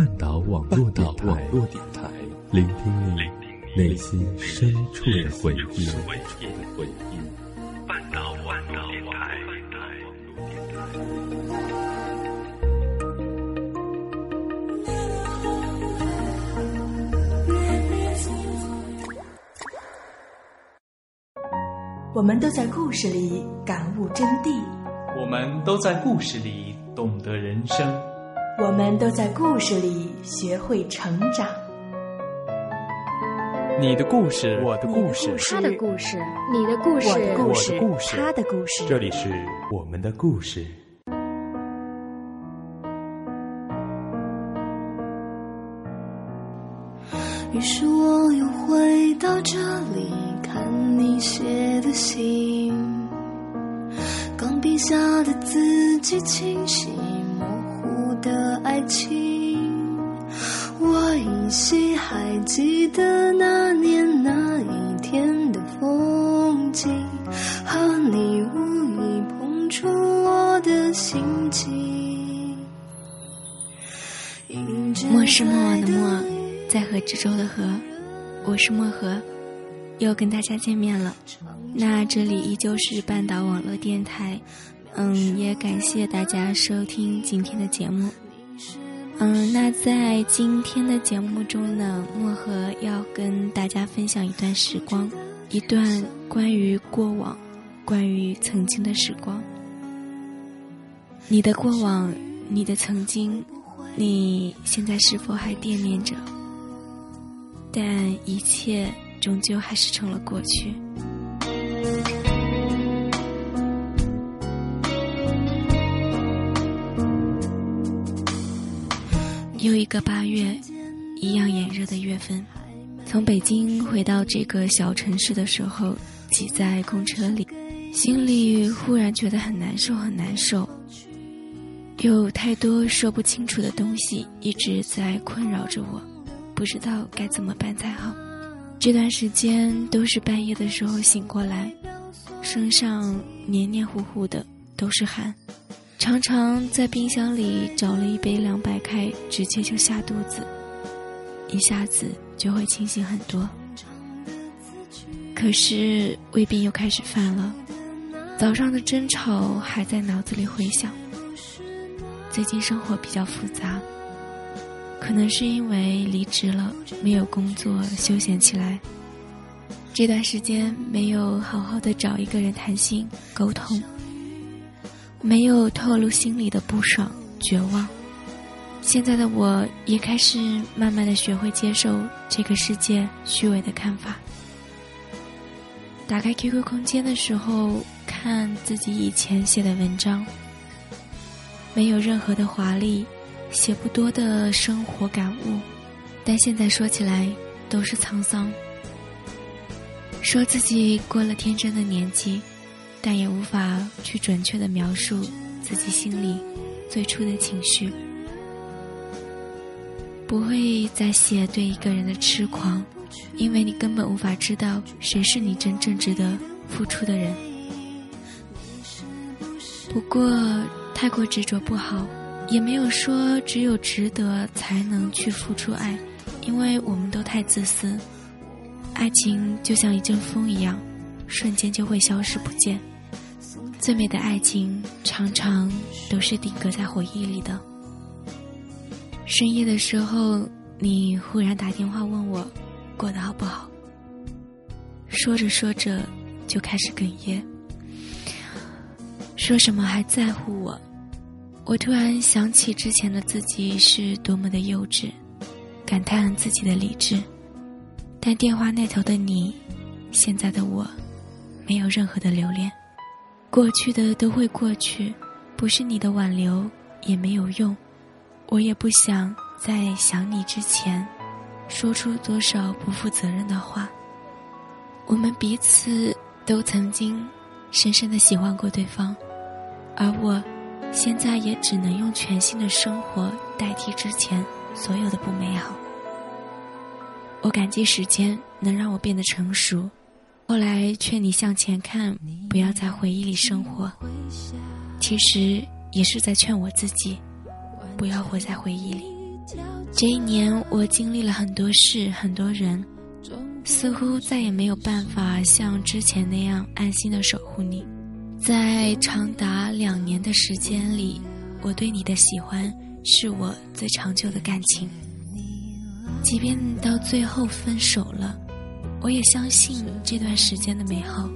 半岛网络电台，聆听你内心深处的回忆。半岛网络电台。我们都在故事里感悟真谛，我们都在故事里懂得人生，我们都在故事里学会成长。你的故事，我的故事，他的故事，你的故事，我的故事，故事他的故事。这里是我们的故事。于是我又回到这里，看你写的信，钢笔下的字迹清晰，爱情。我依稀还记得那年那一天的风景，和你无意碰触我的心情。莫是莫忘的莫，在河之洲的河，我是漠河，又跟大家见面了。那这里依旧是半岛网络电台，嗯，也感谢大家收听今天的节目。嗯，那在今天的节目中呢，漠河要跟大家分享一段时光，一段关于过往、关于曾经的时光。你的过往，你的曾经，你现在是否还惦念着？但一切终究还是成了过去。又一个八月，一样炎热的月份。从北京回到这个小城市的时候，挤在公车里，心里忽然觉得很难受，很难受。有太多说不清楚的东西一直在困扰着我，不知道该怎么办才好。这段时间都是半夜的时候醒过来，身上黏黏糊糊的，都是汗。常常在冰箱里找了一杯凉白开，直接就下肚子，一下子就会清醒很多。可是胃病又开始犯了，早上的争吵还在脑子里回响。最近生活比较复杂，可能是因为离职了，没有工作，休闲起来。这段时间没有好好的找一个人谈心沟通。没有透露心里的不爽、绝望。现在的我也开始慢慢的学会接受这个世界虚伪的看法。打开 QQ 空间的时候，看自己以前写的文章，没有任何的华丽，写不多的生活感悟，但现在说起来都是沧桑。说自己过了天真的年纪。但也无法去准确的描述自己心里最初的情绪，不会再写对一个人的痴狂，因为你根本无法知道谁是你真正值得付出的人。不过太过执着不好，也没有说只有值得才能去付出爱，因为我们都太自私。爱情就像一阵风一样，瞬间就会消失不见。最美的爱情，常常都是定格在回忆里的。深夜的时候，你忽然打电话问我过得好不好。说着说着，就开始哽咽。说什么还在乎我？我突然想起之前的自己是多么的幼稚，感叹自己的理智。但电话那头的你，现在的我，没有任何的留恋。过去的都会过去，不是你的挽留也没有用，我也不想在想你之前，说出多少不负责任的话。我们彼此都曾经深深的喜欢过对方，而我，现在也只能用全新的生活代替之前所有的不美好。我感激时间能让我变得成熟。后来劝你向前看，不要在回忆里生活。其实也是在劝我自己，不要活在回忆里。这一年，我经历了很多事，很多人，似乎再也没有办法像之前那样安心的守护你。在长达两年的时间里，我对你的喜欢是我最长久的感情。即便到最后分手了，我也相信这段时间的美好。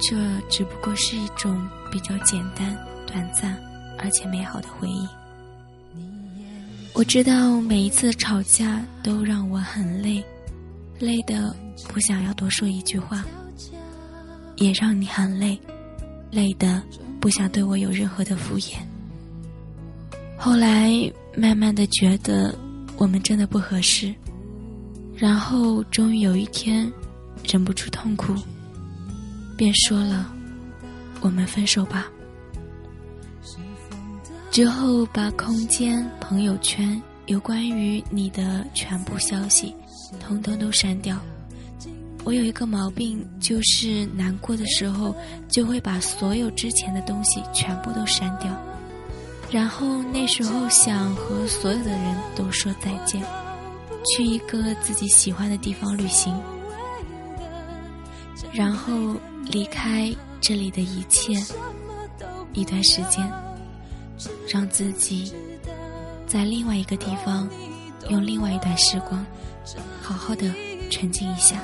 这只不过是一种比较简单、短暂而且美好的回忆。我知道每一次吵架都让我很累，累的不想要多说一句话，也让你很累，累的不想对我有任何的敷衍。后来慢慢的觉得我们真的不合适，然后终于有一天忍不住痛哭，便说了：“我们分手吧。”之后把空间、朋友圈有关于你的全部消息，通通都删掉。我有一个毛病，就是难过的时候就会把所有之前的东西全部都删掉。然后那时候想和所有的人都说再见，去一个自己喜欢的地方旅行，然后离开这里的一切一段时间，让自己在另外一个地方用另外一段时光，好好的沉浸一下。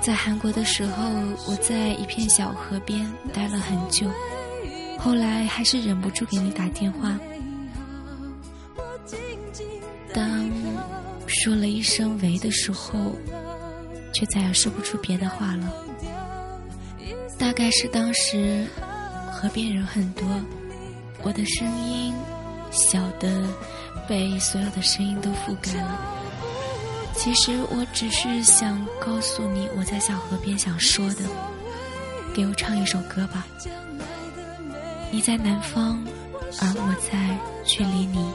在韩国的时候，我在一片小河边待了很久。后来还是忍不住给你打电话，当说了一声“喂”的时候，却再也说不出别的话了。大概是当时河边人很多，我的声音小的被所有的声音都覆盖了。其实我只是想告诉你我在小河边想说的，给我唱一首歌吧。你在南方，而我在距离你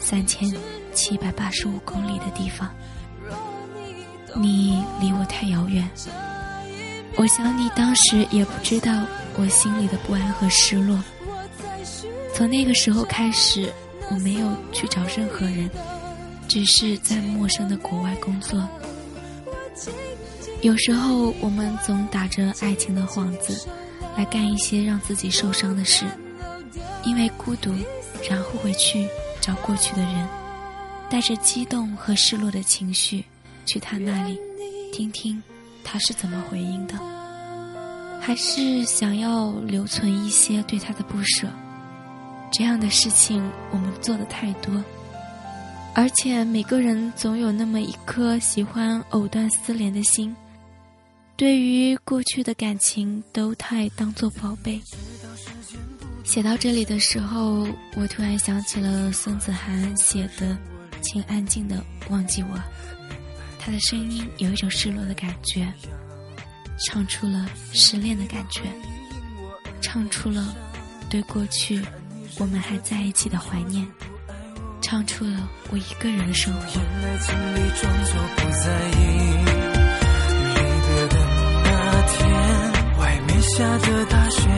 三千七百八十五公里的地方。你离我太遥远，我想你当时也不知道我心里的不安和失落。从那个时候开始，我没有去找任何人，只是在陌生的国外工作。有时候我们总打着爱情的幌子。来干一些让自己受伤的事，因为孤独，然后回去找过去的人，带着激动和失落的情绪去他那里，听听他是怎么回应的，还是想要留存一些对他的不舍。这样的事情我们做的太多，而且每个人总有那么一颗喜欢藕断丝连的心。对于过去的感情，都太当做宝贝。写到这里的时候，我突然想起了孙子涵写的《请安静的忘记我》，他的声音有一种失落的感觉，唱出了失恋的感觉，唱出了对过去我们还在一起的怀念，唱出了我一个人的生活。下的大雪，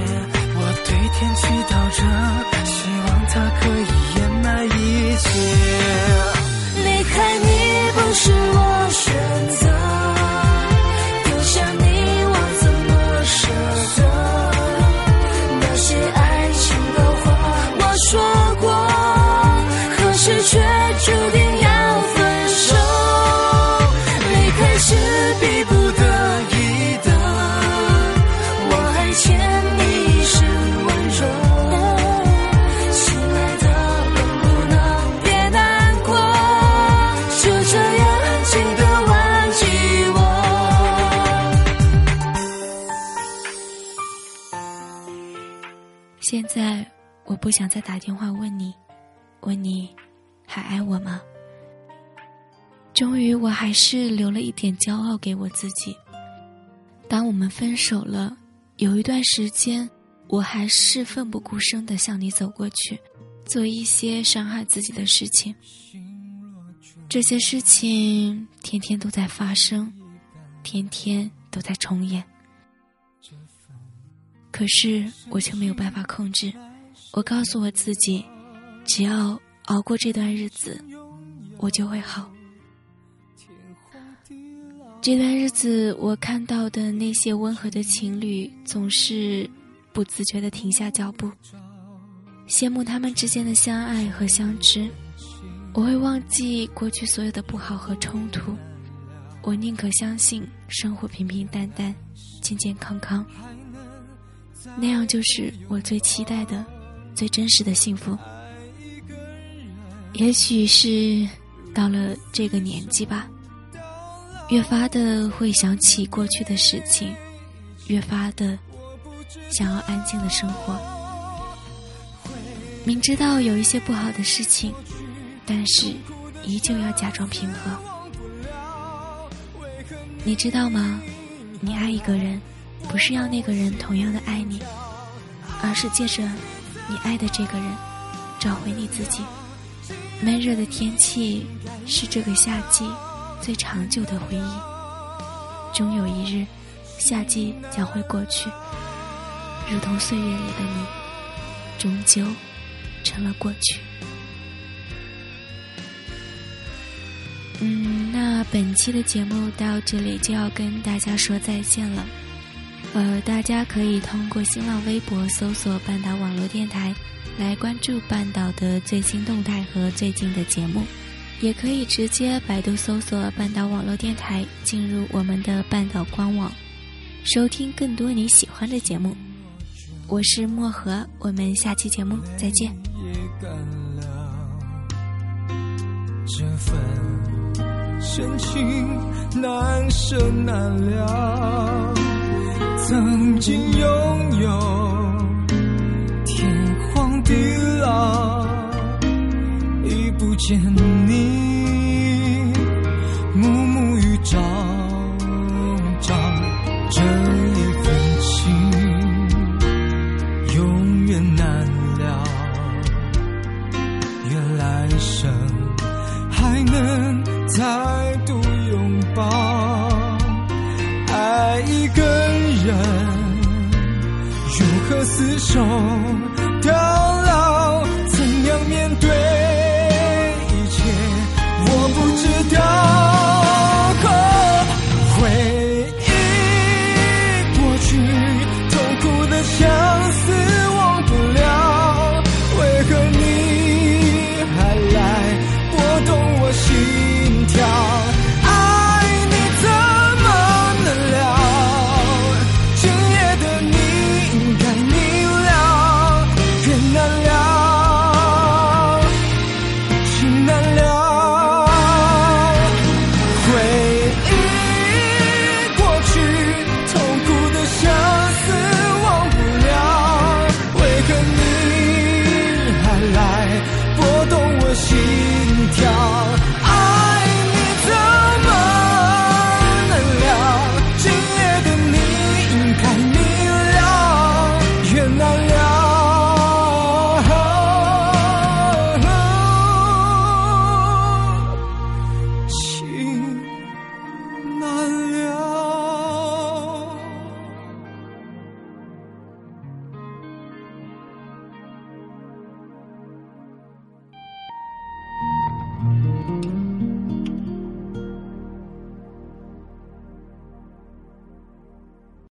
我对天祈祷，不想再打电话问你，问你还爱我吗？终于，我还是留了一点骄傲给我自己。当我们分手了，有一段时间，我还是奋不顾身的向你走过去，做一些伤害自己的事情。这些事情天天都在发生，天天都在重演。可是我却没有办法控制。我告诉我自己，只要熬过这段日子，我就会好。这段日子，我看到的那些温和的情侣，总是不自觉地停下脚步，羡慕他们之间的相爱和相知。我会忘记过去所有的不好和冲突，我宁可相信生活平平淡淡、健健康康，那样就是我最期待的、最真实的幸福。也许是到了这个年纪吧。越发的会想起过去的事情，越发的想要安静的生活。明知道有一些不好的事情，但是依旧要假装平和。你知道吗？你爱一个人，不是要那个人同样的爱你，而是借着你爱的这个人，找回你自己。闷热的天气是这个夏季。最长久的回忆，终有一日，夏季将会过去，如同岁月里的你，终究成了过去。嗯，那本期的节目到这里就要跟大家说再见了。呃，大家可以通过新浪微博搜索“半岛网络电台”，来关注半岛的最新动态和最近的节目。也可以直接百度搜索“半岛网络电台”，进入我们的半岛官网，收听更多你喜欢的节目。我是漠河，我们下期节目再见。这份深情难舍难了，曾经拥有天荒地老。已不见你，